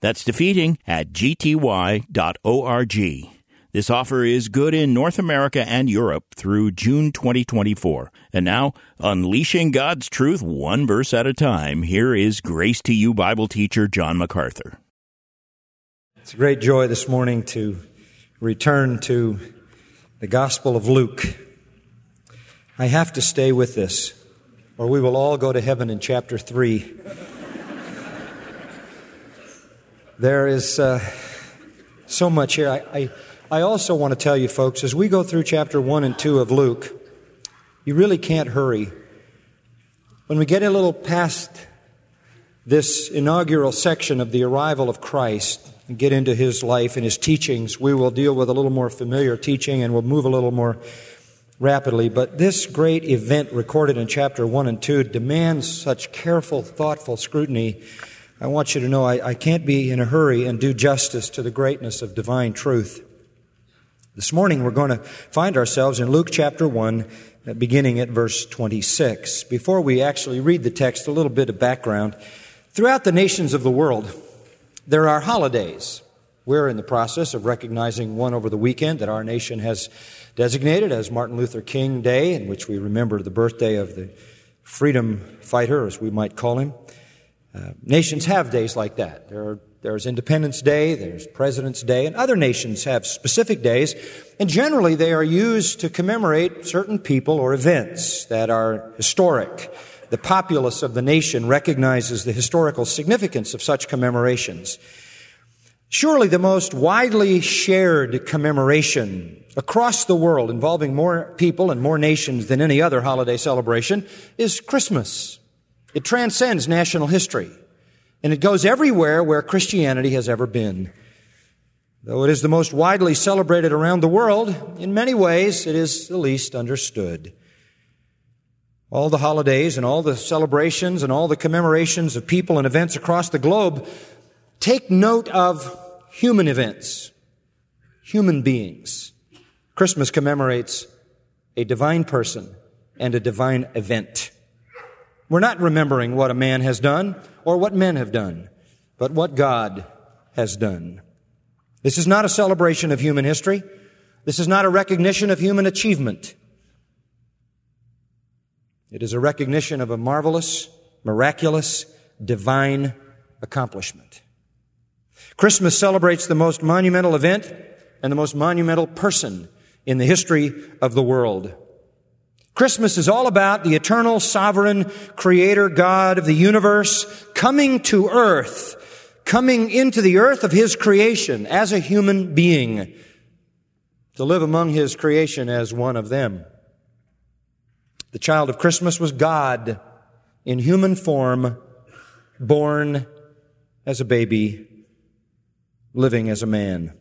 That's defeating at gty.org. This offer is good in North America and Europe through June 2024. And now, unleashing God's truth one verse at a time, here is Grace to You Bible teacher John MacArthur. It's a great joy this morning to return to the Gospel of Luke. I have to stay with this, or we will all go to heaven in chapter 3. There is uh, so much here. I, I, I also want to tell you, folks, as we go through chapter 1 and 2 of Luke, you really can't hurry. When we get a little past this inaugural section of the arrival of Christ and get into his life and his teachings, we will deal with a little more familiar teaching and we'll move a little more rapidly. But this great event recorded in chapter 1 and 2 demands such careful, thoughtful scrutiny I want you to know I, I can't be in a hurry and do justice to the greatness of divine truth. This morning we're going to find ourselves in Luke chapter 1, uh, beginning at verse 26. Before we actually read the text, a little bit of background. Throughout the nations of the world, there are holidays. We're in the process of recognizing one over the weekend that our nation has designated as Martin Luther King Day, in which we remember the birthday of the freedom fighter, as we might call him. Uh, nations have days like that. There are, there's Independence Day, there's President's Day, and other nations have specific days, and generally they are used to commemorate certain people or events that are historic. The populace of the nation recognizes the historical significance of such commemorations. Surely the most widely shared commemoration across the world involving more people and more nations than any other holiday celebration is Christmas. It transcends national history, and it goes everywhere where Christianity has ever been. Though it is the most widely celebrated around the world, in many ways it is the least understood. All the holidays and all the celebrations and all the commemorations of people and events across the globe take note of human events, human beings. Christmas commemorates a divine person and a divine event. We're not remembering what a man has done or what men have done, but what God has done. This is not a celebration of human history. This is not a recognition of human achievement. It is a recognition of a marvelous, miraculous, divine accomplishment. Christmas celebrates the most monumental event and the most monumental person in the history of the world. Christmas is all about the eternal sovereign creator God of the universe coming to earth, coming into the earth of his creation as a human being to live among his creation as one of them. The child of Christmas was God in human form, born as a baby, living as a man.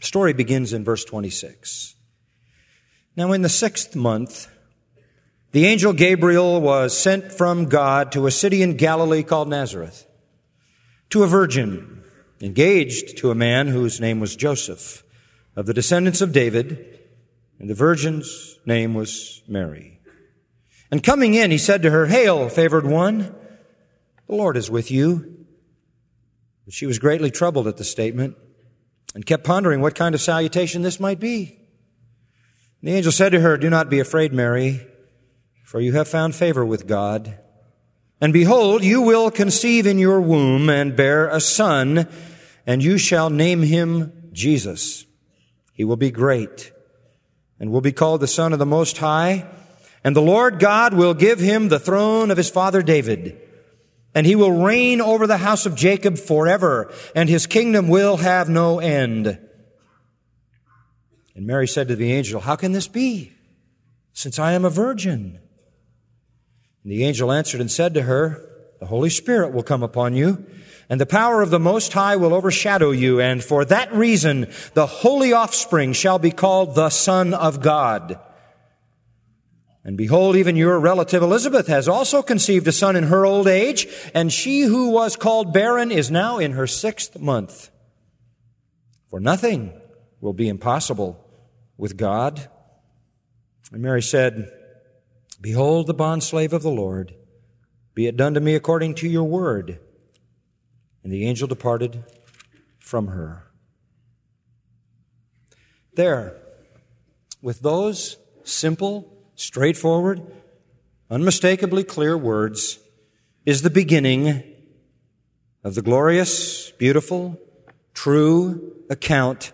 The story begins in verse 26. Now, in the sixth month, the angel Gabriel was sent from God to a city in Galilee called Nazareth, to a virgin engaged to a man whose name was Joseph, of the descendants of David, and the virgin's name was Mary. And coming in, he said to her, Hail, favored one, the Lord is with you. But she was greatly troubled at the statement and kept pondering what kind of salutation this might be. The angel said to her, Do not be afraid, Mary, for you have found favor with God. And behold, you will conceive in your womb and bear a son, and you shall name him Jesus. He will be great and will be called the Son of the Most High. And the Lord God will give him the throne of his father David. And he will reign over the house of Jacob forever, and his kingdom will have no end. And Mary said to the angel, How can this be, since I am a virgin? And the angel answered and said to her, the Holy Spirit will come upon you, and the power of the Most High will overshadow you, and for that reason the holy offspring shall be called the Son of God. And behold, even your relative Elizabeth has also conceived a son in her old age, and she who was called barren is now in her sixth month. For nothing will be impossible with God. And Mary said, Behold the bondslave of the Lord. Be it done to me according to your word. And the angel departed from her. There, with those simple, straightforward, unmistakably clear words, is the beginning of the glorious, beautiful, true account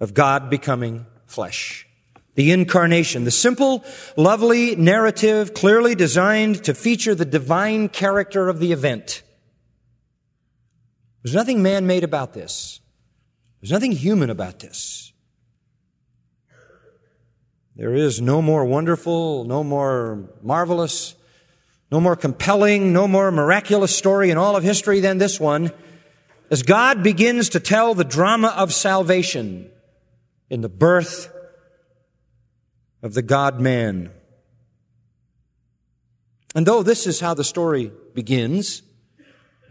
of God becoming flesh. The incarnation, the simple, lovely narrative clearly designed to feature the divine character of the event. There's nothing man made about this. There's nothing human about this. There is no more wonderful, no more marvelous, no more compelling, no more miraculous story in all of history than this one as God begins to tell the drama of salvation in the birth of the God man. And though this is how the story begins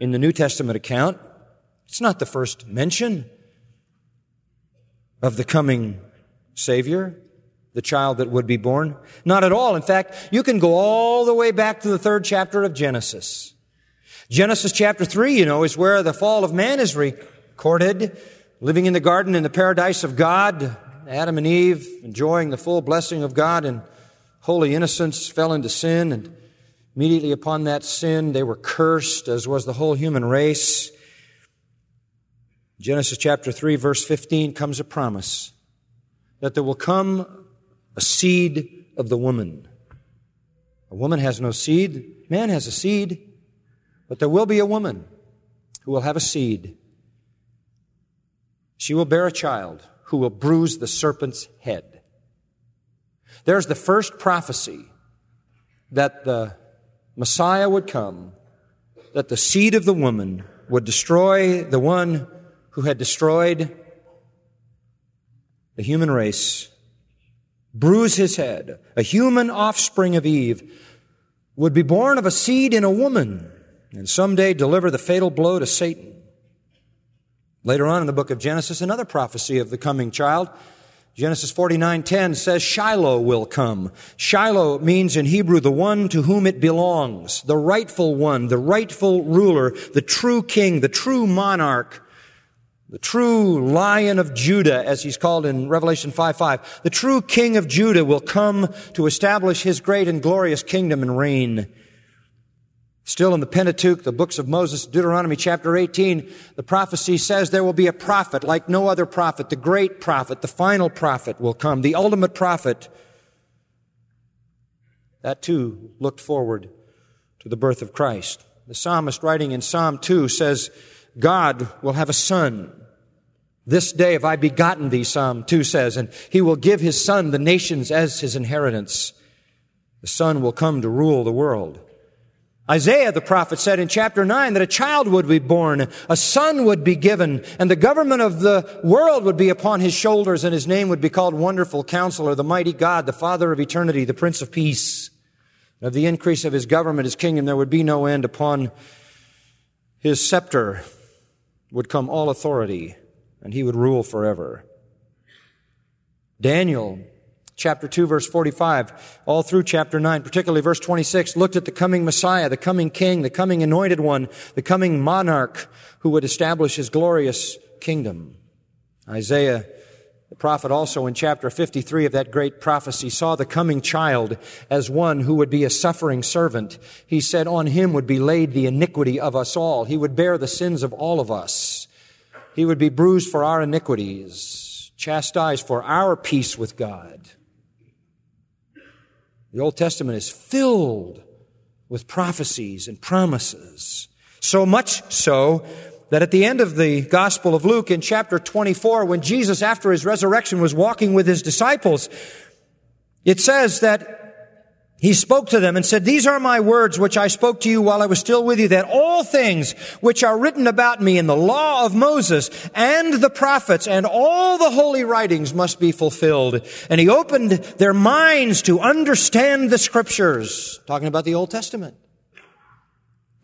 in the New Testament account, it's not the first mention of the coming Savior, the child that would be born. Not at all. In fact, you can go all the way back to the third chapter of Genesis. Genesis chapter 3, you know, is where the fall of man is recorded living in the garden in the paradise of God, Adam and Eve enjoying the full blessing of God and holy innocence fell into sin and immediately upon that sin they were cursed as was the whole human race. Genesis chapter 3 verse 15 comes a promise that there will come a seed of the woman. A woman has no seed, man has a seed, but there will be a woman who will have a seed she will bear a child who will bruise the serpent's head. There's the first prophecy that the Messiah would come, that the seed of the woman would destroy the one who had destroyed the human race, bruise his head. A human offspring of Eve would be born of a seed in a woman and someday deliver the fatal blow to Satan. Later on in the book of Genesis, another prophecy of the coming child. Genesis 49:10 says Shiloh will come. Shiloh means in Hebrew the one to whom it belongs, the rightful one, the rightful ruler, the true king, the true monarch, the true lion of Judah as he's called in Revelation 5:5. The true king of Judah will come to establish his great and glorious kingdom and reign. Still in the Pentateuch, the books of Moses, Deuteronomy chapter 18, the prophecy says there will be a prophet like no other prophet. The great prophet, the final prophet will come, the ultimate prophet. That too looked forward to the birth of Christ. The psalmist writing in Psalm 2 says, God will have a son. This day have I begotten thee, Psalm 2 says, and he will give his son the nations as his inheritance. The son will come to rule the world. Isaiah the prophet said in chapter 9 that a child would be born, a son would be given, and the government of the world would be upon his shoulders, and his name would be called Wonderful Counselor, the Mighty God, the Father of Eternity, the Prince of Peace. Of the increase of his government, his kingdom, there would be no end upon his scepter would come all authority, and he would rule forever. Daniel chapter 2 verse 45, all through chapter 9, particularly verse 26, looked at the coming Messiah, the coming King, the coming anointed one, the coming monarch who would establish his glorious kingdom. Isaiah, the prophet also in chapter 53 of that great prophecy saw the coming child as one who would be a suffering servant. He said on him would be laid the iniquity of us all. He would bear the sins of all of us. He would be bruised for our iniquities, chastised for our peace with God. The Old Testament is filled with prophecies and promises. So much so that at the end of the Gospel of Luke in chapter 24, when Jesus, after his resurrection, was walking with his disciples, it says that he spoke to them and said, These are my words which I spoke to you while I was still with you, that all things which are written about me in the law of Moses and the prophets and all the holy writings must be fulfilled. And he opened their minds to understand the scriptures, talking about the Old Testament.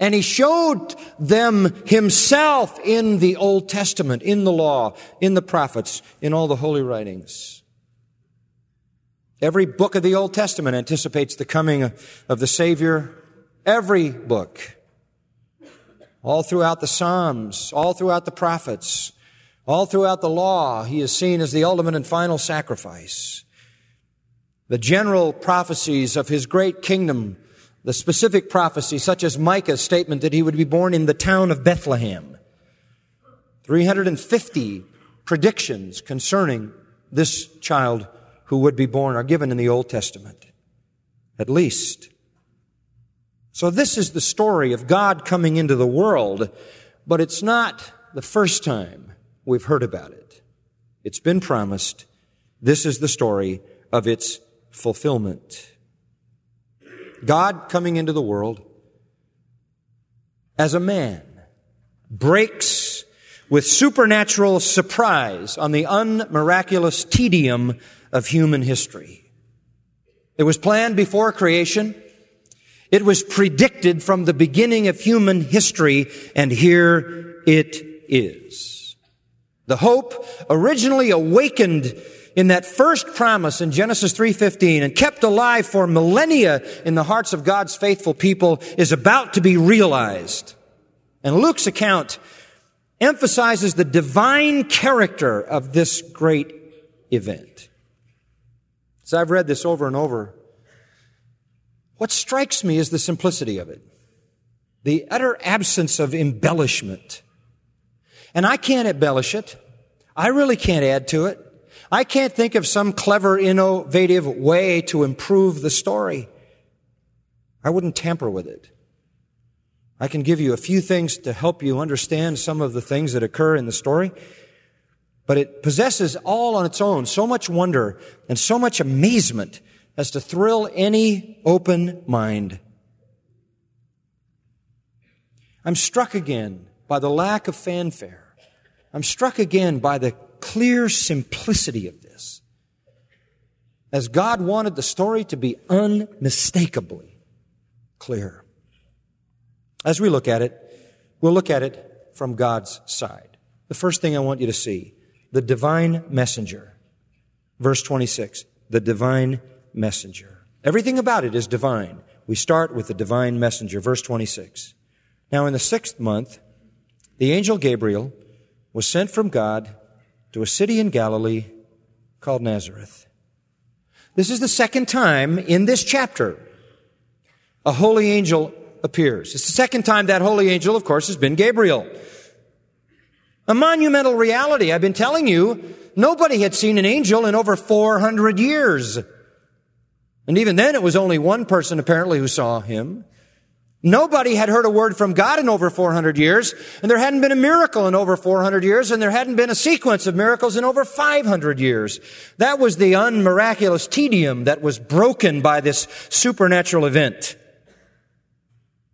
And he showed them himself in the Old Testament, in the law, in the prophets, in all the holy writings. Every book of the Old Testament anticipates the coming of the Savior. Every book. All throughout the Psalms, all throughout the prophets, all throughout the law, he is seen as the ultimate and final sacrifice. The general prophecies of his great kingdom, the specific prophecies, such as Micah's statement that he would be born in the town of Bethlehem. 350 predictions concerning this child who would be born are given in the Old Testament. At least. So this is the story of God coming into the world, but it's not the first time we've heard about it. It's been promised. This is the story of its fulfillment. God coming into the world as a man breaks with supernatural surprise on the unmiraculous tedium of human history. It was planned before creation. It was predicted from the beginning of human history, and here it is. The hope originally awakened in that first promise in Genesis 3:15 and kept alive for millennia in the hearts of God's faithful people is about to be realized. And Luke's account emphasizes the divine character of this great event. I've read this over and over, what strikes me is the simplicity of it, the utter absence of embellishment. And I can't embellish it. I really can't add to it. I can't think of some clever, innovative way to improve the story. I wouldn't tamper with it. I can give you a few things to help you understand some of the things that occur in the story. But it possesses all on its own so much wonder and so much amazement as to thrill any open mind. I'm struck again by the lack of fanfare. I'm struck again by the clear simplicity of this. As God wanted the story to be unmistakably clear. As we look at it, we'll look at it from God's side. The first thing I want you to see the divine messenger. Verse 26, the divine messenger. Everything about it is divine. We start with the divine messenger. Verse 26. Now in the sixth month, the angel Gabriel was sent from God to a city in Galilee called Nazareth. This is the second time in this chapter a holy angel appears. It's the second time that holy angel, of course, has been Gabriel. A monumental reality. I've been telling you, nobody had seen an angel in over 400 years. And even then, it was only one person apparently who saw him. Nobody had heard a word from God in over 400 years, and there hadn't been a miracle in over 400 years, and there hadn't been a sequence of miracles in over 500 years. That was the unmiraculous tedium that was broken by this supernatural event.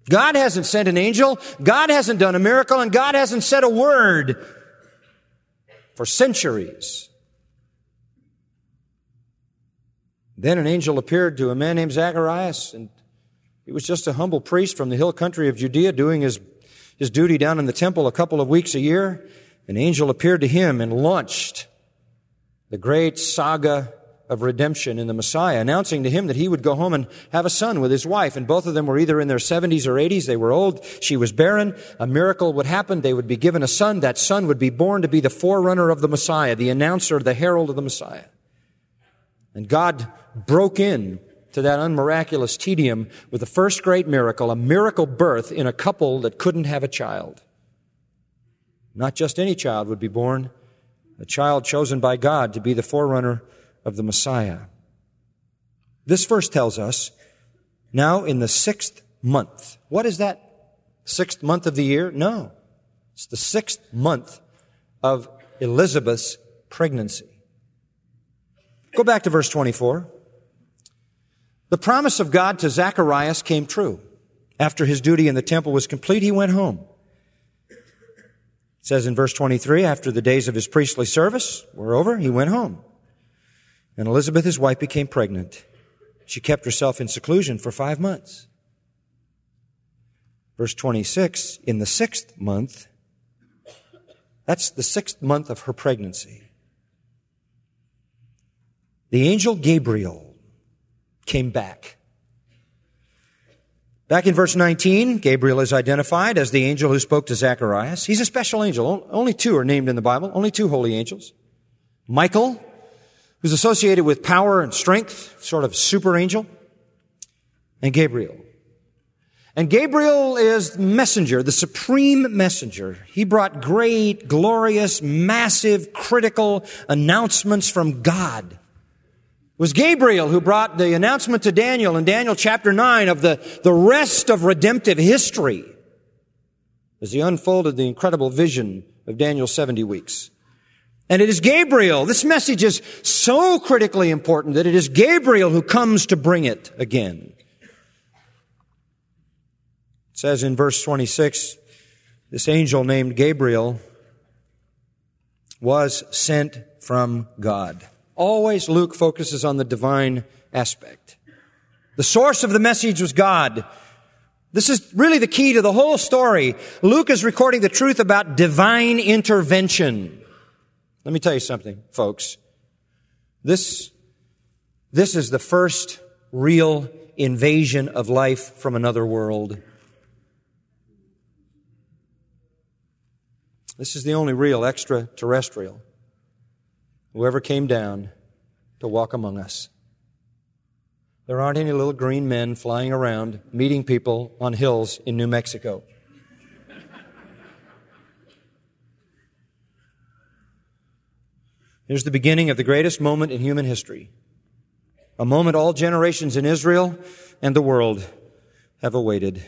God hasn't sent an angel. God hasn't done a miracle and God hasn't said a word for centuries. Then an angel appeared to a man named Zacharias and he was just a humble priest from the hill country of Judea doing his, his duty down in the temple a couple of weeks a year. An angel appeared to him and launched the great saga of redemption in the Messiah, announcing to him that he would go home and have a son with his wife. And both of them were either in their 70s or 80s. They were old. She was barren. A miracle would happen. They would be given a son. That son would be born to be the forerunner of the Messiah, the announcer, the herald of the Messiah. And God broke in to that unmiraculous tedium with the first great miracle, a miracle birth in a couple that couldn't have a child. Not just any child would be born, a child chosen by God to be the forerunner of the Messiah. This verse tells us now in the sixth month. What is that? Sixth month of the year? No. It's the sixth month of Elizabeth's pregnancy. Go back to verse 24. The promise of God to Zacharias came true. After his duty in the temple was complete, he went home. It says in verse 23, after the days of his priestly service were over, he went home. And Elizabeth, his wife, became pregnant. She kept herself in seclusion for five months. Verse 26, in the sixth month, that's the sixth month of her pregnancy, the angel Gabriel came back Back in verse 19, Gabriel is identified as the angel who spoke to Zacharias. He's a special angel. Only two are named in the Bible, only two holy angels. Michael, who's associated with power and strength, sort of super angel, and Gabriel. And Gabriel is messenger, the supreme messenger. He brought great, glorious, massive, critical announcements from God was Gabriel who brought the announcement to Daniel in Daniel chapter 9 of the, the rest of redemptive history as he unfolded the incredible vision of Daniel's 70 weeks. And it is Gabriel. This message is so critically important that it is Gabriel who comes to bring it again. It says in verse 26, this angel named Gabriel was sent from God. Always Luke focuses on the divine aspect. The source of the message was God. This is really the key to the whole story. Luke is recording the truth about divine intervention. Let me tell you something, folks. This, this is the first real invasion of life from another world. This is the only real extraterrestrial whoever came down to walk among us. There aren't any little green men flying around meeting people on hills in New Mexico. Here's the beginning of the greatest moment in human history. A moment all generations in Israel and the world have awaited.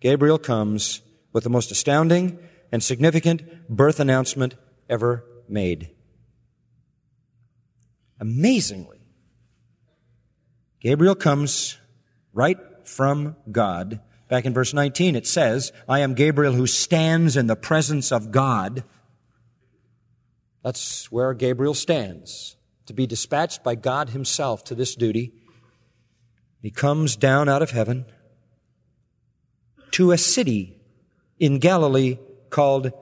Gabriel comes with the most astounding and significant birth announcement ever made. Amazingly, Gabriel comes right from God. Back in verse 19, it says, I am Gabriel who stands in the presence of God. That's where Gabriel stands, to be dispatched by God himself to this duty. He comes down out of heaven to a city in Galilee called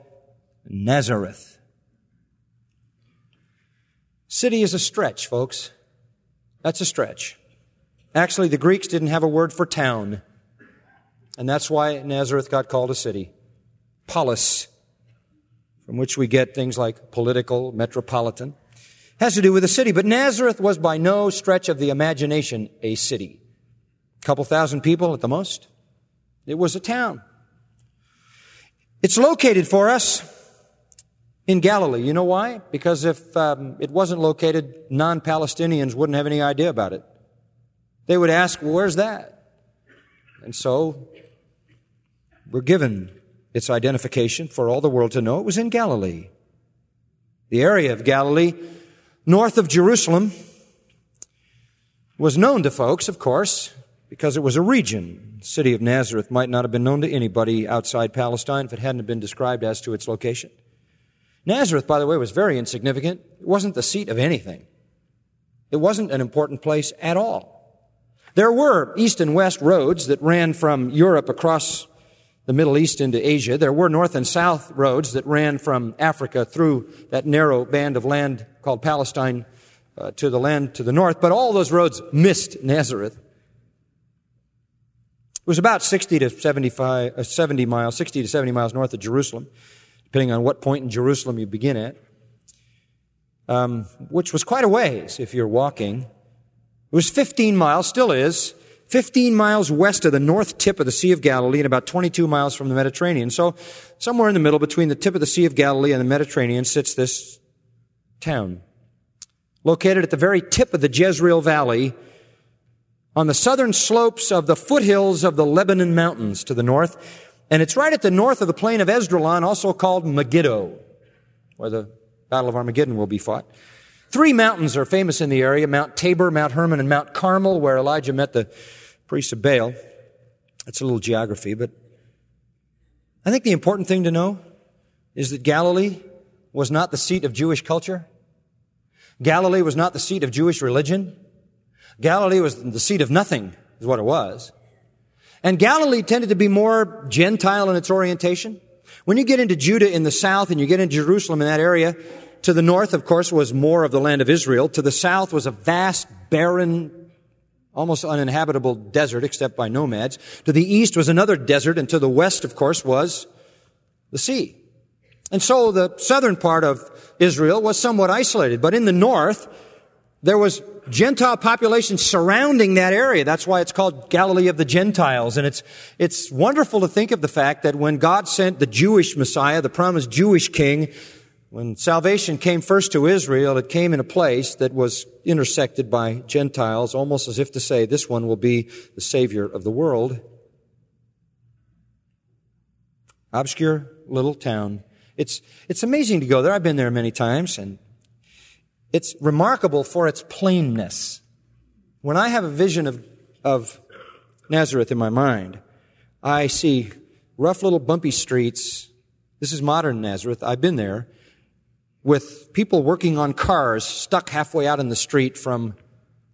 Nazareth. City is a stretch, folks. That's a stretch. Actually, the Greeks didn't have a word for town. And that's why Nazareth got called a city. Polis, from which we get things like political, metropolitan, has to do with a city. But Nazareth was by no stretch of the imagination a city. A couple thousand people at the most. It was a town. It's located for us in Galilee. You know why? Because if um, it wasn't located, non Palestinians wouldn't have any idea about it. They would ask, well, where's that? And so we're given its identification for all the world to know it was in Galilee. The area of Galilee north of Jerusalem was known to folks, of course, because it was a region. The city of Nazareth might not have been known to anybody outside Palestine if it hadn't been described as to its location. Nazareth, by the way, was very insignificant. It wasn't the seat of anything. It wasn't an important place at all. There were east and west roads that ran from Europe across the Middle East into Asia. There were north and south roads that ran from Africa through that narrow band of land called Palestine uh, to the land to the north, but all those roads missed Nazareth. It was about 60 to 75, uh, 70 miles, 60 to 70 miles north of Jerusalem depending on what point in Jerusalem you begin at, um, which was quite a ways if you're walking. It was 15 miles, still is, 15 miles west of the north tip of the Sea of Galilee and about 22 miles from the Mediterranean. So somewhere in the middle between the tip of the Sea of Galilee and the Mediterranean sits this town. Located at the very tip of the Jezreel Valley on the southern slopes of the foothills of the Lebanon Mountains to the north and it's right at the north of the plain of Esdraelon, also called Megiddo, where the Battle of Armageddon will be fought. Three mountains are famous in the area Mount Tabor, Mount Hermon, and Mount Carmel, where Elijah met the priests of Baal. That's a little geography, but I think the important thing to know is that Galilee was not the seat of Jewish culture. Galilee was not the seat of Jewish religion. Galilee was the seat of nothing, is what it was. And Galilee tended to be more Gentile in its orientation. When you get into Judah in the south and you get into Jerusalem in that area, to the north, of course, was more of the land of Israel. To the south was a vast, barren, almost uninhabitable desert except by nomads. To the east was another desert, and to the west, of course, was the sea. And so the southern part of Israel was somewhat isolated, but in the north, there was Gentile population surrounding that area. That's why it's called Galilee of the Gentiles. And it's, it's wonderful to think of the fact that when God sent the Jewish Messiah, the promised Jewish king, when salvation came first to Israel, it came in a place that was intersected by Gentiles, almost as if to say, this one will be the Savior of the world. Obscure little town. It's, it's amazing to go there. I've been there many times, and it's remarkable for its plainness. When I have a vision of, of Nazareth in my mind, I see rough little bumpy streets. This is modern Nazareth. I've been there with people working on cars stuck halfway out in the street from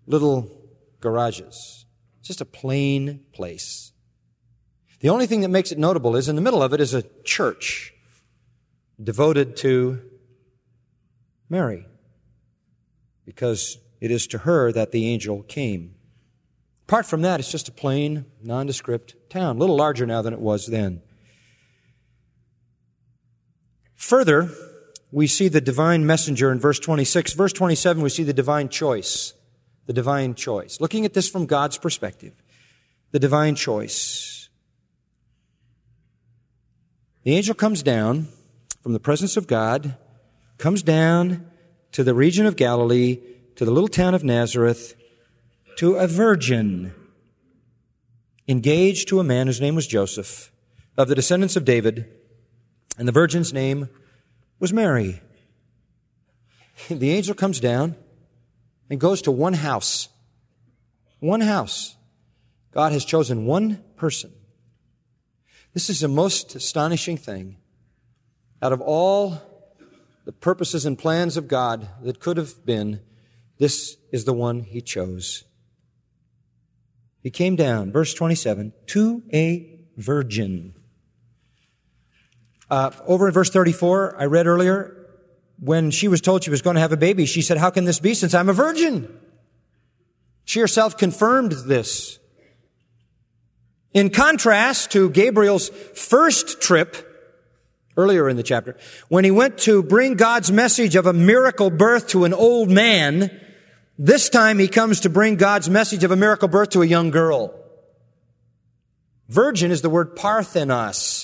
little garages. It's just a plain place. The only thing that makes it notable is in the middle of it is a church devoted to Mary, because it is to her that the angel came. Apart from that, it's just a plain, nondescript town, a little larger now than it was then. Further, we see the divine messenger in verse 26. Verse 27, we see the divine choice. The divine choice. Looking at this from God's perspective, the divine choice. The angel comes down from the presence of God, comes down to the region of Galilee, to the little town of Nazareth, to a virgin engaged to a man whose name was Joseph, of the descendants of David, and the virgin's name was Mary. The angel comes down and goes to one house. One house. God has chosen one person. This is the most astonishing thing. Out of all the purposes and plans of God that could have been, this is the one he chose. He came down, verse 27, to a virgin. Uh, over in verse 34, I read earlier, when she was told she was going to have a baby, she said, How can this be since I'm a virgin? She herself confirmed this. In contrast to Gabriel's first trip earlier in the chapter, when he went to bring God's message of a miracle birth to an old man, this time he comes to bring God's message of a miracle birth to a young girl. Virgin is the word parthenos.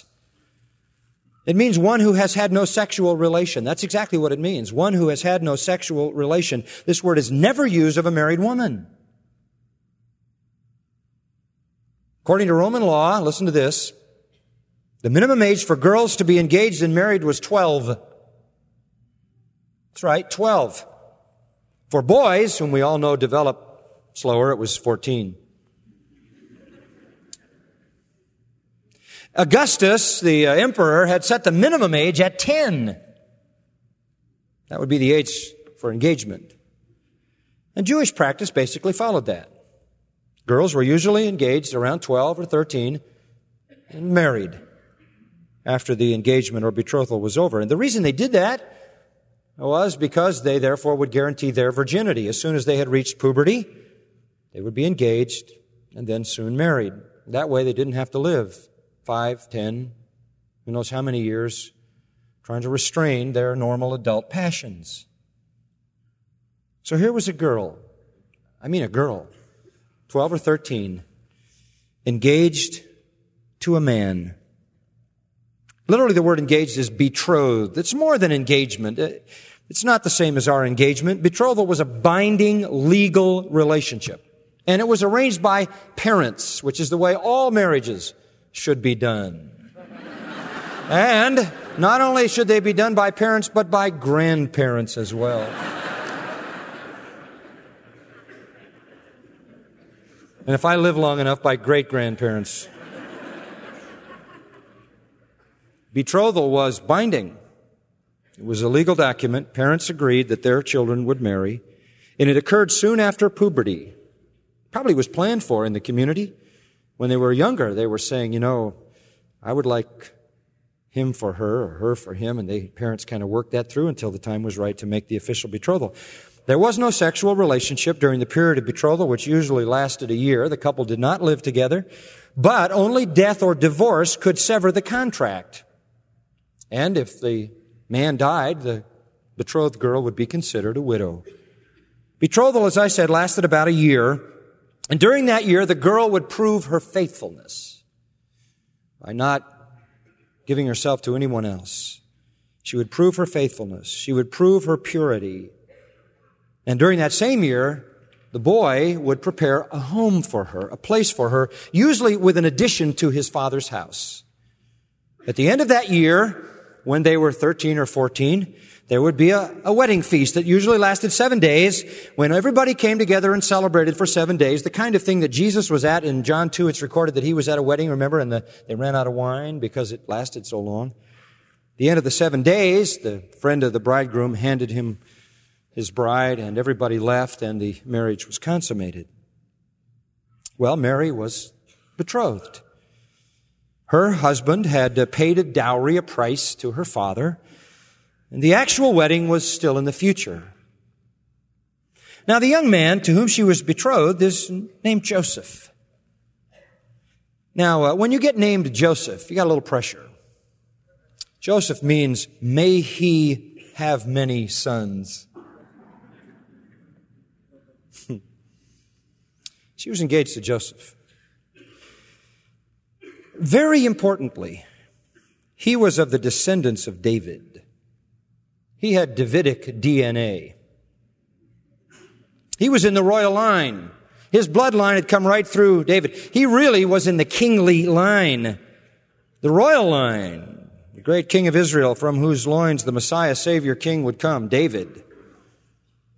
It means one who has had no sexual relation. That's exactly what it means. One who has had no sexual relation. This word is never used of a married woman. According to Roman law, listen to this, the minimum age for girls to be engaged and married was 12. That's right, 12. For boys, whom we all know develop slower, it was 14. Augustus, the uh, emperor, had set the minimum age at 10. That would be the age for engagement. And Jewish practice basically followed that. Girls were usually engaged around 12 or 13 and married after the engagement or betrothal was over. And the reason they did that was because they therefore would guarantee their virginity. As soon as they had reached puberty, they would be engaged and then soon married. That way they didn't have to live five, ten, who knows how many years, trying to restrain their normal adult passions. So here was a girl, I mean a girl, 12 or 13, engaged to a man. Literally, the word engaged is betrothed. It's more than engagement. Uh, it's not the same as our engagement. Betrothal was a binding legal relationship. And it was arranged by parents, which is the way all marriages should be done. and not only should they be done by parents, but by grandparents as well. and if I live long enough, by great grandparents. Betrothal was binding. It was a legal document. Parents agreed that their children would marry, and it occurred soon after puberty. Probably was planned for in the community. When they were younger, they were saying, you know, I would like him for her or her for him. And the parents kind of worked that through until the time was right to make the official betrothal. There was no sexual relationship during the period of betrothal, which usually lasted a year. The couple did not live together, but only death or divorce could sever the contract. And if the man died, the betrothed girl would be considered a widow. Betrothal, as I said, lasted about a year. And during that year, the girl would prove her faithfulness by not giving herself to anyone else. She would prove her faithfulness. She would prove her purity. And during that same year, the boy would prepare a home for her, a place for her, usually with an addition to his father's house. At the end of that year, when they were 13 or 14, there would be a, a, wedding feast that usually lasted seven days when everybody came together and celebrated for seven days. The kind of thing that Jesus was at in John 2, it's recorded that he was at a wedding, remember, and the, they ran out of wine because it lasted so long. the end of the seven days, the friend of the bridegroom handed him his bride and everybody left and the marriage was consummated. Well, Mary was betrothed. Her husband had uh, paid a dowry, a price to her father, and the actual wedding was still in the future. Now, the young man to whom she was betrothed is named Joseph. Now, uh, when you get named Joseph, you got a little pressure. Joseph means, may he have many sons. she was engaged to Joseph. Very importantly, he was of the descendants of David. He had Davidic DNA. He was in the royal line. His bloodline had come right through David. He really was in the kingly line, the royal line, the great king of Israel from whose loins the Messiah, Savior, King would come, David.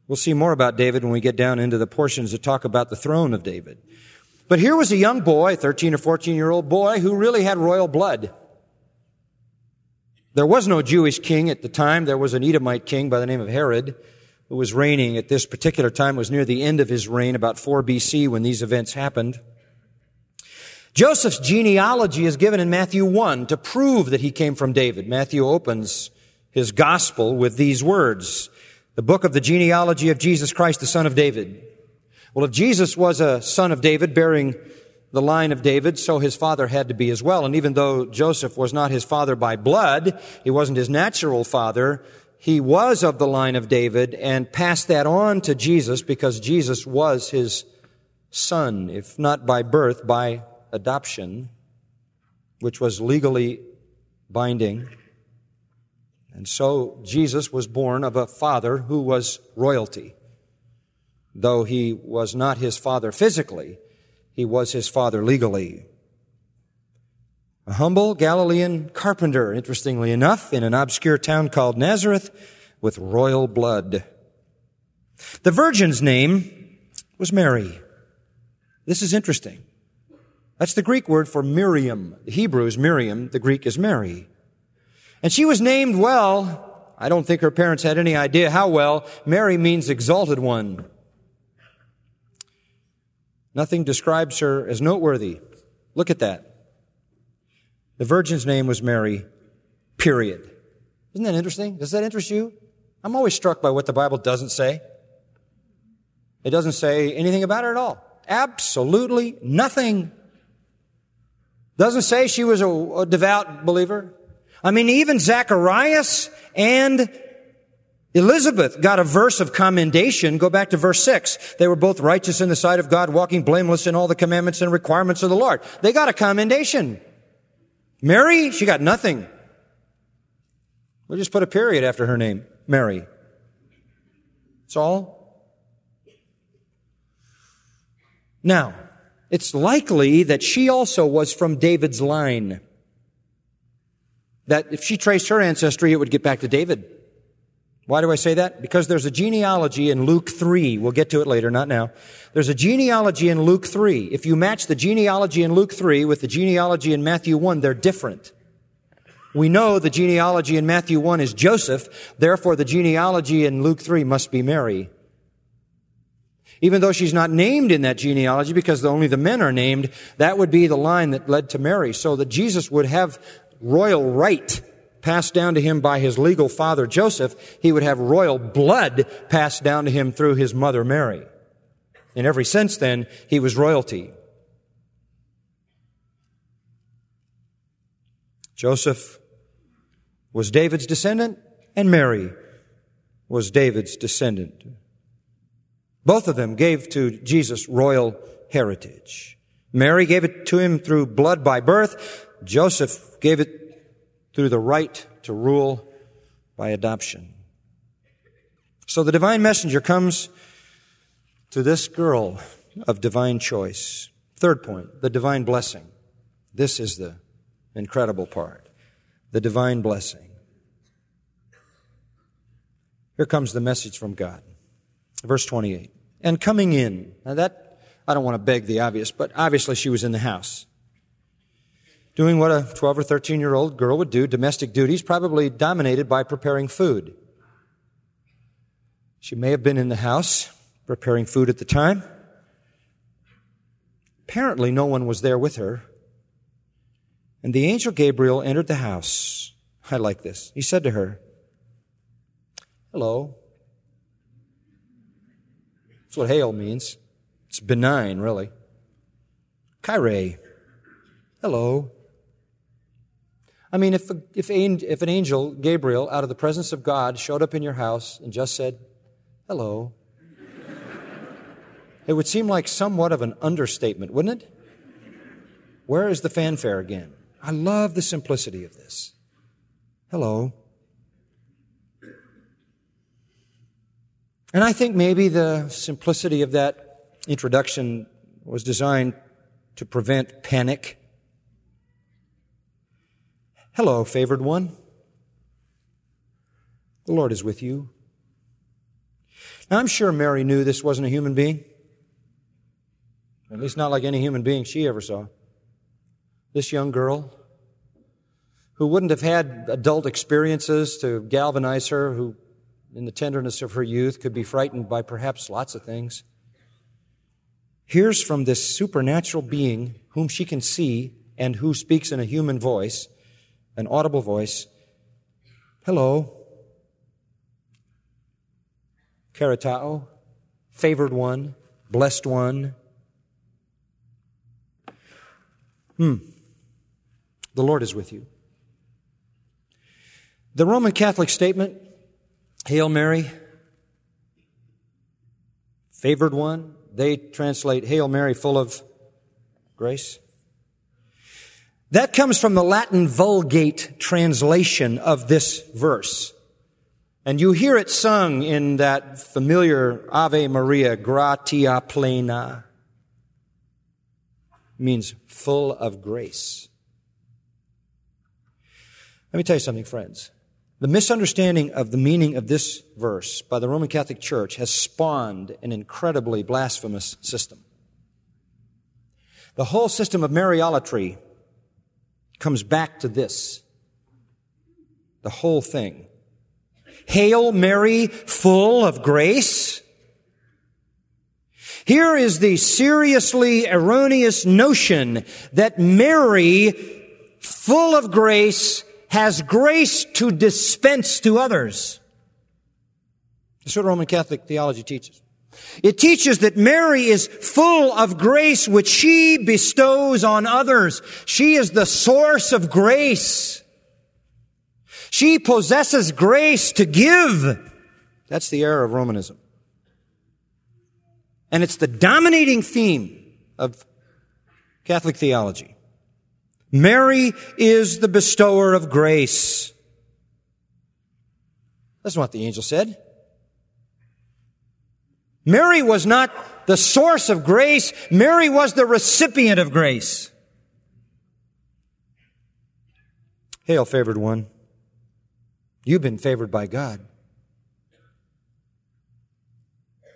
We'll see more about David when we get down into the portions that talk about the throne of David. But here was a young boy, 13 or 14 year old boy, who really had royal blood. There was no Jewish king at the time. There was an Edomite king by the name of Herod who was reigning at this particular time. It was near the end of his reign, about 4 BC when these events happened. Joseph's genealogy is given in Matthew 1 to prove that he came from David. Matthew opens his gospel with these words. The book of the genealogy of Jesus Christ, the son of David. Well, if Jesus was a son of David bearing the line of David, so his father had to be as well. And even though Joseph was not his father by blood, he wasn't his natural father, he was of the line of David and passed that on to Jesus because Jesus was his son, if not by birth, by adoption, which was legally binding. And so Jesus was born of a father who was royalty. Though he was not his father physically, he was his father legally. A humble Galilean carpenter, interestingly enough, in an obscure town called Nazareth with royal blood. The virgin's name was Mary. This is interesting. That's the Greek word for Miriam. The Hebrew is Miriam, the Greek is Mary. And she was named well. I don't think her parents had any idea how well. Mary means exalted one. Nothing describes her as noteworthy. Look at that. The virgin's name was Mary, period. Isn't that interesting? Does that interest you? I'm always struck by what the Bible doesn't say. It doesn't say anything about her at all. Absolutely nothing. Doesn't say she was a, a devout believer. I mean, even Zacharias and Elizabeth got a verse of commendation. Go back to verse 6. They were both righteous in the sight of God, walking blameless in all the commandments and requirements of the Lord. They got a commendation. Mary, she got nothing. We'll just put a period after her name. Mary. That's all. Now, it's likely that she also was from David's line. That if she traced her ancestry, it would get back to David. Why do I say that? Because there's a genealogy in Luke 3. We'll get to it later, not now. There's a genealogy in Luke 3. If you match the genealogy in Luke 3 with the genealogy in Matthew 1, they're different. We know the genealogy in Matthew 1 is Joseph, therefore the genealogy in Luke 3 must be Mary. Even though she's not named in that genealogy because only the men are named, that would be the line that led to Mary. So that Jesus would have royal right passed down to him by his legal father Joseph. He would have royal blood passed down to him through his mother Mary. In every sense then, he was royalty. Joseph was David's descendant, and Mary was David's descendant. Both of them gave to Jesus royal heritage. Mary gave it to him through blood by birth. Joseph gave it through the right to rule by adoption. So the divine messenger comes to this girl of divine choice. Third point, the divine blessing. This is the incredible part. The divine blessing. Here comes the message from God. Verse 28. And coming in. Now that, I don't want to beg the obvious, but obviously she was in the house. Doing what a 12 or 13 year old girl would do, domestic duties, probably dominated by preparing food. She may have been in the house preparing food at the time. Apparently, no one was there with her. And the angel Gabriel entered the house. I like this. He said to her, Hello. That's what hail means. It's benign, really. Chaire. Hello. I mean, if, if, if an angel, Gabriel, out of the presence of God, showed up in your house and just said, hello, it would seem like somewhat of an understatement, wouldn't it? Where is the fanfare again? I love the simplicity of this. Hello. And I think maybe the simplicity of that introduction was designed to prevent panic. Hello, favored one. The Lord is with you. Now, I'm sure Mary knew this wasn't a human being. At least not like any human being she ever saw. This young girl, who wouldn't have had adult experiences to galvanize her, who in the tenderness of her youth, could be frightened by perhaps lots of things, hears from this supernatural being whom she can see and who speaks in a human voice, an audible voice, Hello, charitoō, favored one, blessed one. Hmm. The Lord is with you. The Roman Catholic statement Hail Mary, favored one. They translate Hail Mary, full of grace. That comes from the Latin Vulgate translation of this verse. And you hear it sung in that familiar Ave Maria, gratia plena. Means full of grace. Let me tell you something, friends. The misunderstanding of the meaning of this verse by the Roman Catholic Church has spawned an incredibly blasphemous system. The whole system of Mariolatry comes back to this. The whole thing. Hail Mary, full of grace. Here is the seriously erroneous notion that Mary, full of grace, has grace to dispense to others. That's what Roman Catholic theology teaches. It teaches that Mary is full of grace which she bestows on others. She is the source of grace. She possesses grace to give. That's the error of Romanism. And it's the dominating theme of Catholic theology. Mary is the bestower of grace. That's not what the angel said. Mary was not the source of grace. Mary was the recipient of grace. Hail, favored one. You've been favored by God.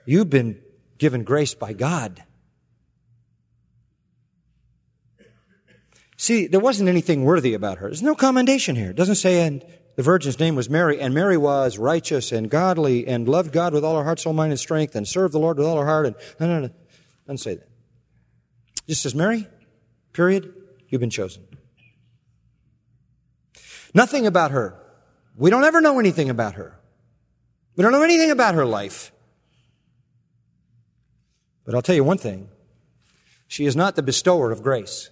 You've been given grace by God. See, there wasn't anything worthy about her. There's no commendation here. It doesn't say, and the virgin's name was Mary, and Mary was righteous and godly and loved God with all her heart, soul, mind, and strength, and served the Lord with all her heart. And no, no, no. Doesn't say that. Just says, Mary, period, you've been chosen. Nothing about her. We don't ever know anything about her. We don't know anything about her life. But I'll tell you one thing. She is not the bestower of grace.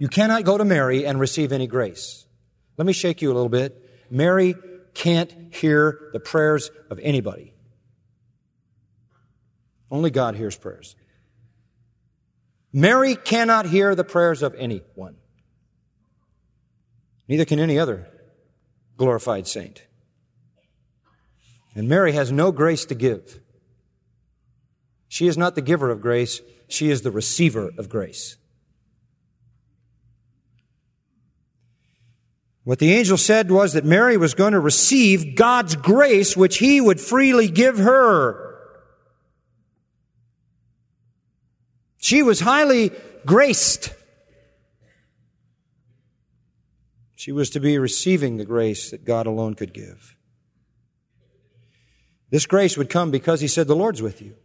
You cannot go to Mary and receive any grace. Let me shake you a little bit. Mary can't hear the prayers of anybody. Only God hears prayers. Mary cannot hear the prayers of anyone. Neither can any other glorified saint. And Mary has no grace to give. She is not the giver of grace, she is the receiver of grace. What the angel said was that Mary was going to receive God's grace, which he would freely give her. She was highly graced. She was to be receiving the grace that God alone could give. This grace would come because he said, The Lord's with you.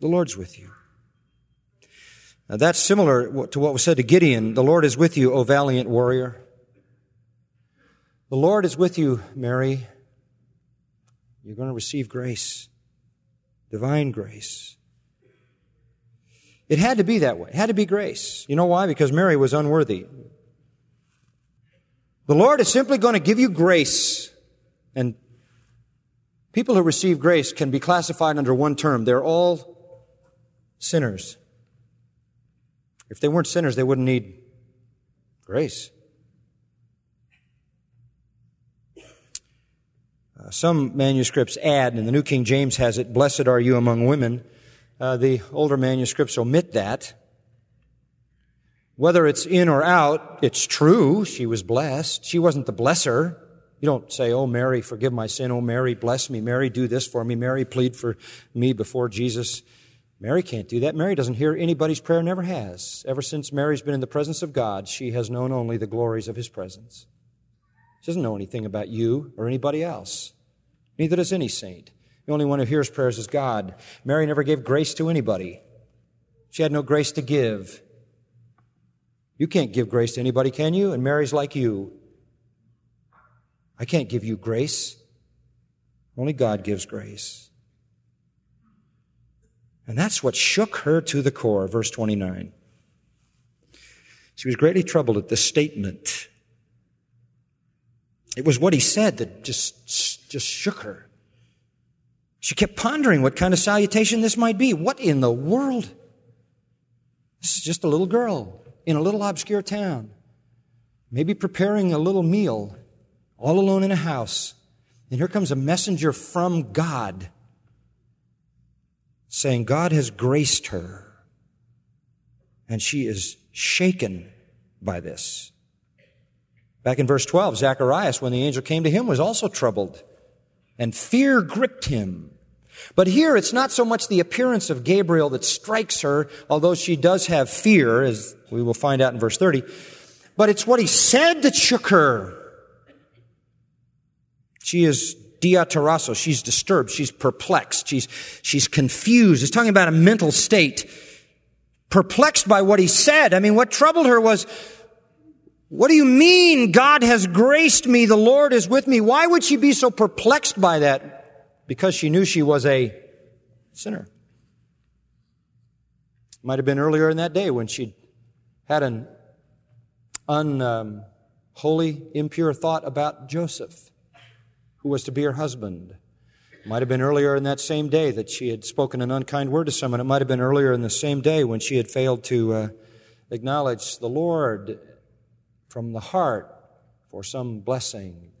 The Lord's with you. Now that's similar to what was said to Gideon. The Lord is with you, O valiant warrior. The Lord is with you, Mary. You're going to receive grace, divine grace. It had to be that way. It had to be grace. You know why? Because Mary was unworthy. The Lord is simply going to give you grace. And people who receive grace can be classified under one term. They're all sinners. If they weren't sinners, they wouldn't need grace. Some manuscripts add, and the New King James has it, Blessed are you among women. Uh, the older manuscripts omit that. Whether it's in or out, it's true. She was blessed. She wasn't the blesser. You don't say, Oh, Mary, forgive my sin. Oh, Mary, bless me. Mary, do this for me. Mary, plead for me before Jesus. Mary can't do that. Mary doesn't hear anybody's prayer, never has. Ever since Mary's been in the presence of God, she has known only the glories of His presence. She doesn't know anything about you or anybody else. Neither does any saint. The only one who hears prayers is God. Mary never gave grace to anybody. She had no grace to give. You can't give grace to anybody, can you? And Mary's like you. I can't give you grace. Only God gives grace. And that's what shook her to the core, verse 29. She was greatly troubled at this statement. It was what he said that just, just shook her. She kept pondering what kind of salutation this might be. What in the world? This is just a little girl in a little obscure town, maybe preparing a little meal, all alone in a house. And here comes a messenger from God saying, God has graced her. And she is shaken by this. Back in verse 12, Zacharias, when the angel came to him, was also troubled and fear gripped him. But here it's not so much the appearance of Gabriel that strikes her, although she does have fear, as we will find out in verse 30, but it's what he said that shook her. She is diatarasso. She's disturbed. She's perplexed. She's, she's confused. It's talking about a mental state. Perplexed by what he said. I mean, what troubled her was what do you mean God has graced me? The Lord is with me. Why would she be so perplexed by that? Because she knew she was a sinner. Might have been earlier in that day when she had an unholy, impure thought about Joseph, who was to be her husband. Might have been earlier in that same day that she had spoken an unkind word to someone. It might have been earlier in the same day when she had failed to uh, acknowledge the Lord from the heart for some blessing.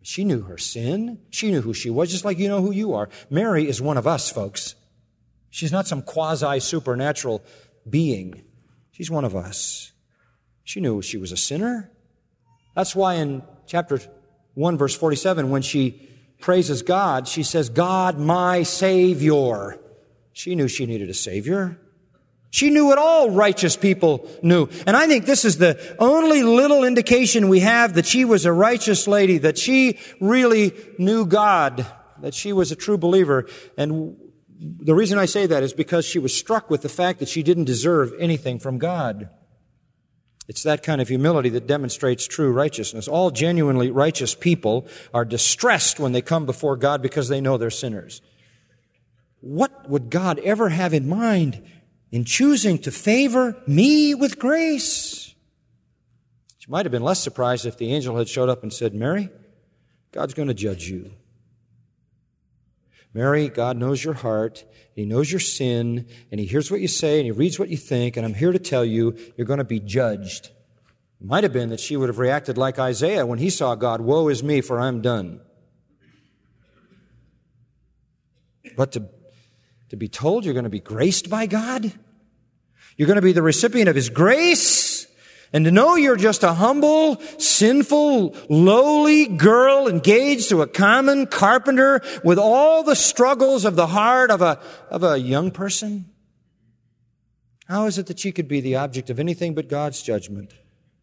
She knew her sin. She knew who she was, just like you know who you are. Mary is one of us, folks. She's not some quasi supernatural being. She's one of us. She knew she was a sinner. That's why in chapter 1, verse 47, when she praises God, she says, God, my Savior. She knew she needed a Savior. She knew what all righteous people knew. And I think this is the only little indication we have that she was a righteous lady, that she really knew God, that she was a true believer. And the reason I say that is because she was struck with the fact that she didn't deserve anything from God. It's that kind of humility that demonstrates true righteousness. All genuinely righteous people are distressed when they come before God because they know they're sinners. What would God ever have in mind in choosing to favor me with grace? She might have been less surprised if the angel had showed up and said, Mary, God's going to judge you. Mary, God knows your heart, He knows your sin, and He hears what you say, and He reads what you think, and I'm here to tell you, you're going to be judged. It might have been that she would have reacted like Isaiah when he saw God, Woe is me, for I'm done. But to, to be told you're going to be graced by God, you're going to be the recipient of His grace, and to know you're just a humble, sinful, lowly girl engaged to a common carpenter with all the struggles of the heart of a, of a young person? How is it that she could be the object of anything but God's judgment?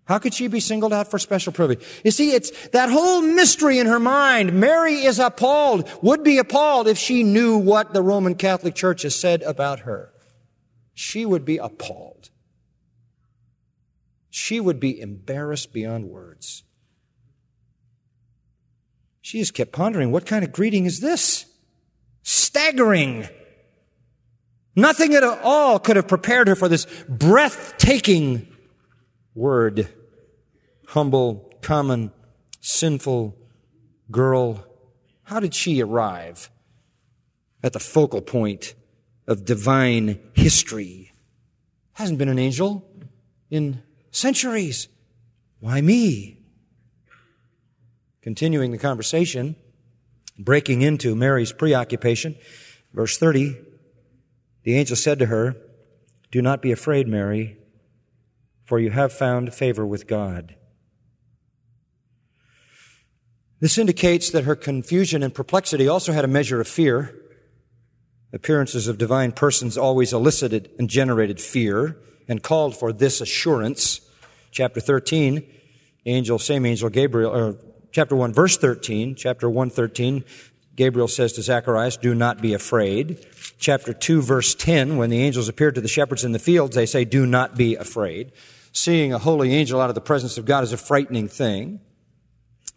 How could she be singled out for special privilege? You see, it's that whole mystery in her mind. Mary is appalled, would be appalled if she knew what the Roman Catholic Church has said about her. She would be appalled she would be embarrassed beyond words. She just kept pondering, what kind of greeting is this? Staggering. Nothing at all could have prepared her for this breathtaking word. Humble, common, sinful girl. How did she arrive at the focal point of divine history? Hasn't been an angel in Centuries. Why me? Continuing the conversation, breaking into Mary's preoccupation, verse 30, the angel said to her, Do not be afraid, Mary, for you have found favor with God. This indicates that her confusion and perplexity also had a measure of fear. Appearances of divine persons always elicited and generated fear and called for this assurance chapter 13, angel, same angel, Gabriel, or chapter 1, verse 13, chapter 1, 13, Gabriel says to Zacharias, do not be afraid. Chapter 2, verse 10, when the angels appeared to the shepherds in the fields, they say, do not be afraid. Seeing a holy angel out of the presence of God is a frightening thing.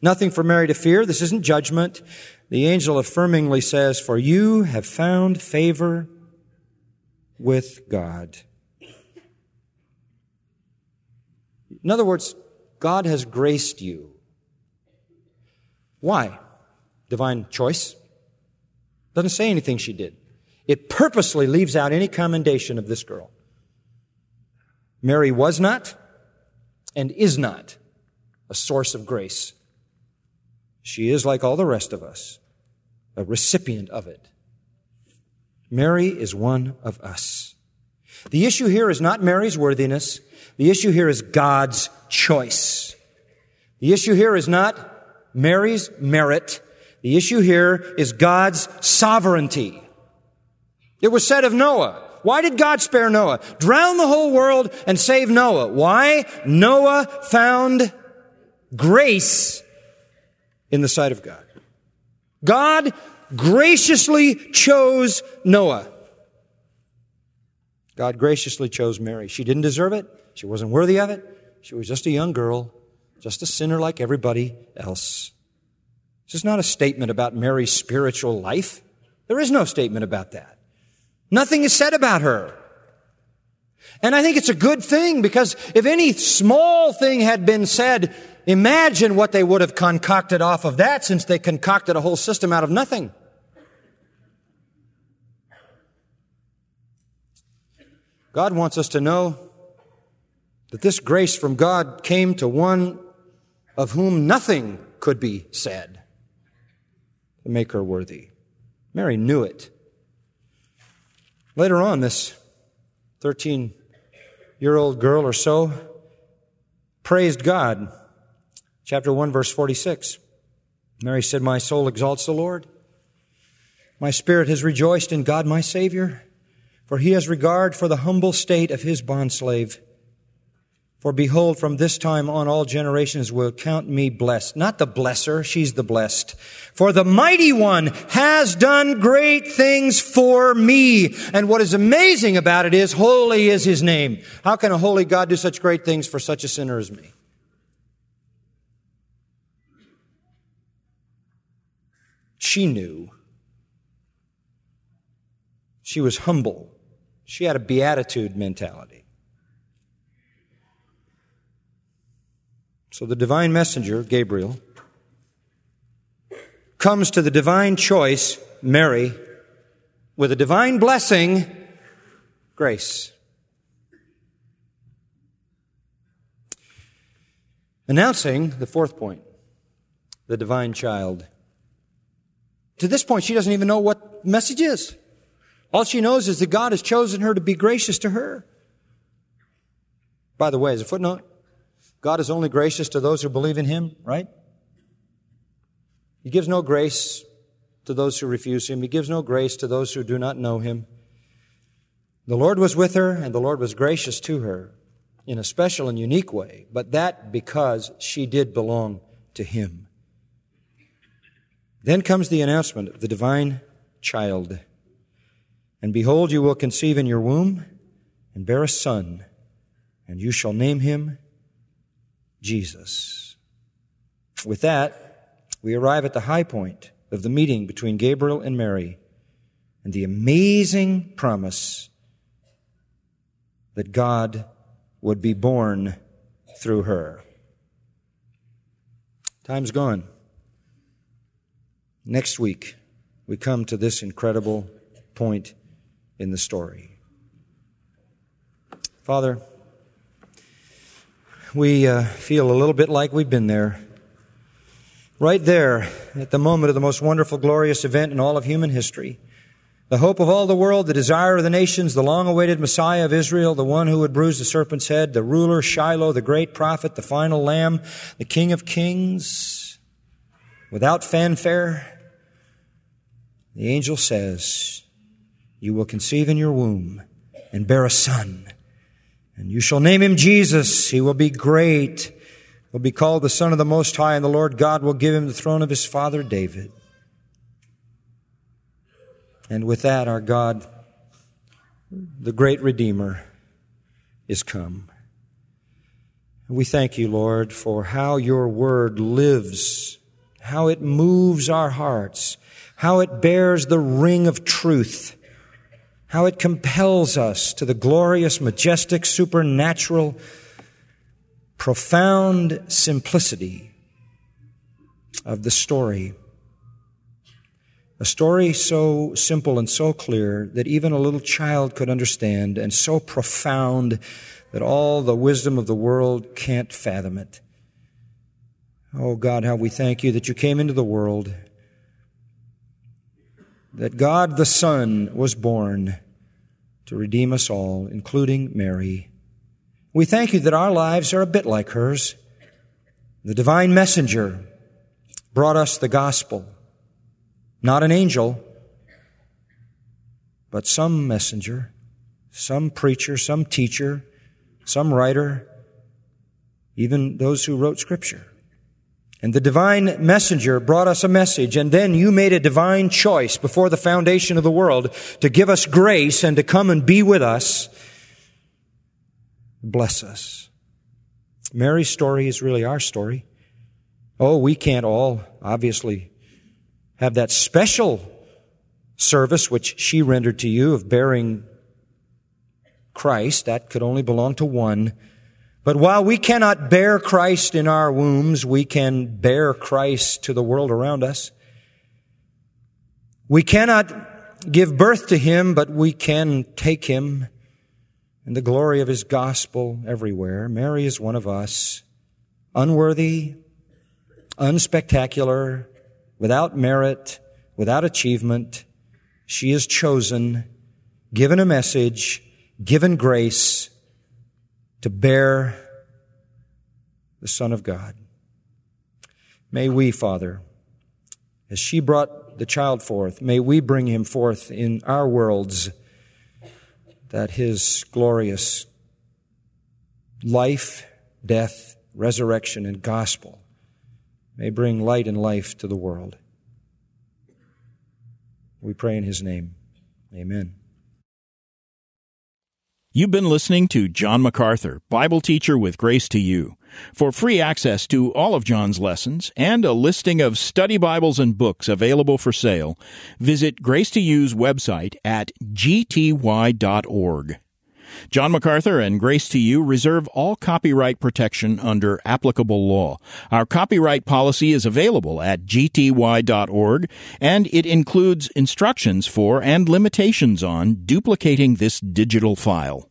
Nothing for Mary to fear. This isn't judgment. The angel affirmingly says, for you have found favor with God. In other words, God has graced you. Why? Divine choice? Doesn't say anything she did. It purposely leaves out any commendation of this girl. Mary was not and is not a source of grace. She is like all the rest of us, a recipient of it. Mary is one of us. The issue here is not Mary's worthiness. The issue here is God's choice. The issue here is not Mary's merit. The issue here is God's sovereignty. It was said of Noah. Why did God spare Noah? Drown the whole world and save Noah. Why? Noah found grace in the sight of God. God graciously chose Noah. God graciously chose Mary. She didn't deserve it. She wasn't worthy of it. She was just a young girl, just a sinner like everybody else. This is not a statement about Mary's spiritual life. There is no statement about that. Nothing is said about her. And I think it's a good thing because if any small thing had been said, imagine what they would have concocted off of that since they concocted a whole system out of nothing. God wants us to know that this grace from God came to one of whom nothing could be said to make her worthy. Mary knew it. Later on, this 13 year old girl or so praised God. Chapter 1, verse 46. Mary said, My soul exalts the Lord. My spirit has rejoiced in God my Savior, for he has regard for the humble state of his bondslave. For behold, from this time on all generations will count me blessed. Not the blesser, she's the blessed. For the mighty one has done great things for me. And what is amazing about it is, holy is his name. How can a holy God do such great things for such a sinner as me? She knew. She was humble. She had a beatitude mentality. So the divine messenger, Gabriel, comes to the divine choice, Mary, with a divine blessing, grace. Announcing the fourth point, the divine child. To this point, she doesn't even know what message is. All she knows is that God has chosen her to be gracious to her. By the way, as a footnote, God is only gracious to those who believe in Him, right? He gives no grace to those who refuse Him. He gives no grace to those who do not know Him. The Lord was with her, and the Lord was gracious to her in a special and unique way, but that because she did belong to Him. Then comes the announcement of the divine child. And behold, you will conceive in your womb and bear a son, and you shall name him Jesus. With that, we arrive at the high point of the meeting between Gabriel and Mary and the amazing promise that God would be born through her. Time's gone. Next week, we come to this incredible point in the story. Father, we uh, feel a little bit like we've been there. Right there, at the moment of the most wonderful, glorious event in all of human history. The hope of all the world, the desire of the nations, the long awaited Messiah of Israel, the one who would bruise the serpent's head, the ruler, Shiloh, the great prophet, the final lamb, the King of kings. Without fanfare, the angel says, You will conceive in your womb and bear a son and you shall name him Jesus. He will be great. Will be called the Son of the Most High, and the Lord God will give him the throne of his father David. And with that, our God, the great Redeemer, is come. We thank you, Lord, for how your word lives, how it moves our hearts, how it bears the ring of truth how it compels us to the glorious, majestic, supernatural, profound simplicity of the story. A story so simple and so clear that even a little child could understand, and so profound that all the wisdom of the world can't fathom it. Oh God, how we thank you that you came into the world that God the Son was born to redeem us all, including Mary. We thank you that our lives are a bit like hers. The divine messenger brought us the gospel. Not an angel, but some messenger, some preacher, some teacher, some writer, even those who wrote scripture. And the divine messenger brought us a message, and then you made a divine choice before the foundation of the world to give us grace and to come and be with us. Bless us. Mary's story is really our story. Oh, we can't all, obviously, have that special service which she rendered to you of bearing Christ. That could only belong to one. But while we cannot bear Christ in our wombs, we can bear Christ to the world around us. We cannot give birth to Him, but we can take Him in the glory of His gospel everywhere. Mary is one of us, unworthy, unspectacular, without merit, without achievement. She is chosen, given a message, given grace, to bear the Son of God. May we, Father, As she brought the child forth, may we bring him forth in our worlds that his glorious life, death, resurrection, and gospel may bring light and life to the world. We pray in his name. Amen. You've been listening to John MacArthur, Bible teacher with Grace to You. For free access to all of John's lessons and a listing of study Bibles and books available for sale, visit Grace to You's website at gty.org. John MacArthur and Grace to You reserve all copyright protection under applicable law. Our copyright policy is available at gty.org and it includes instructions for and limitations on duplicating this digital file.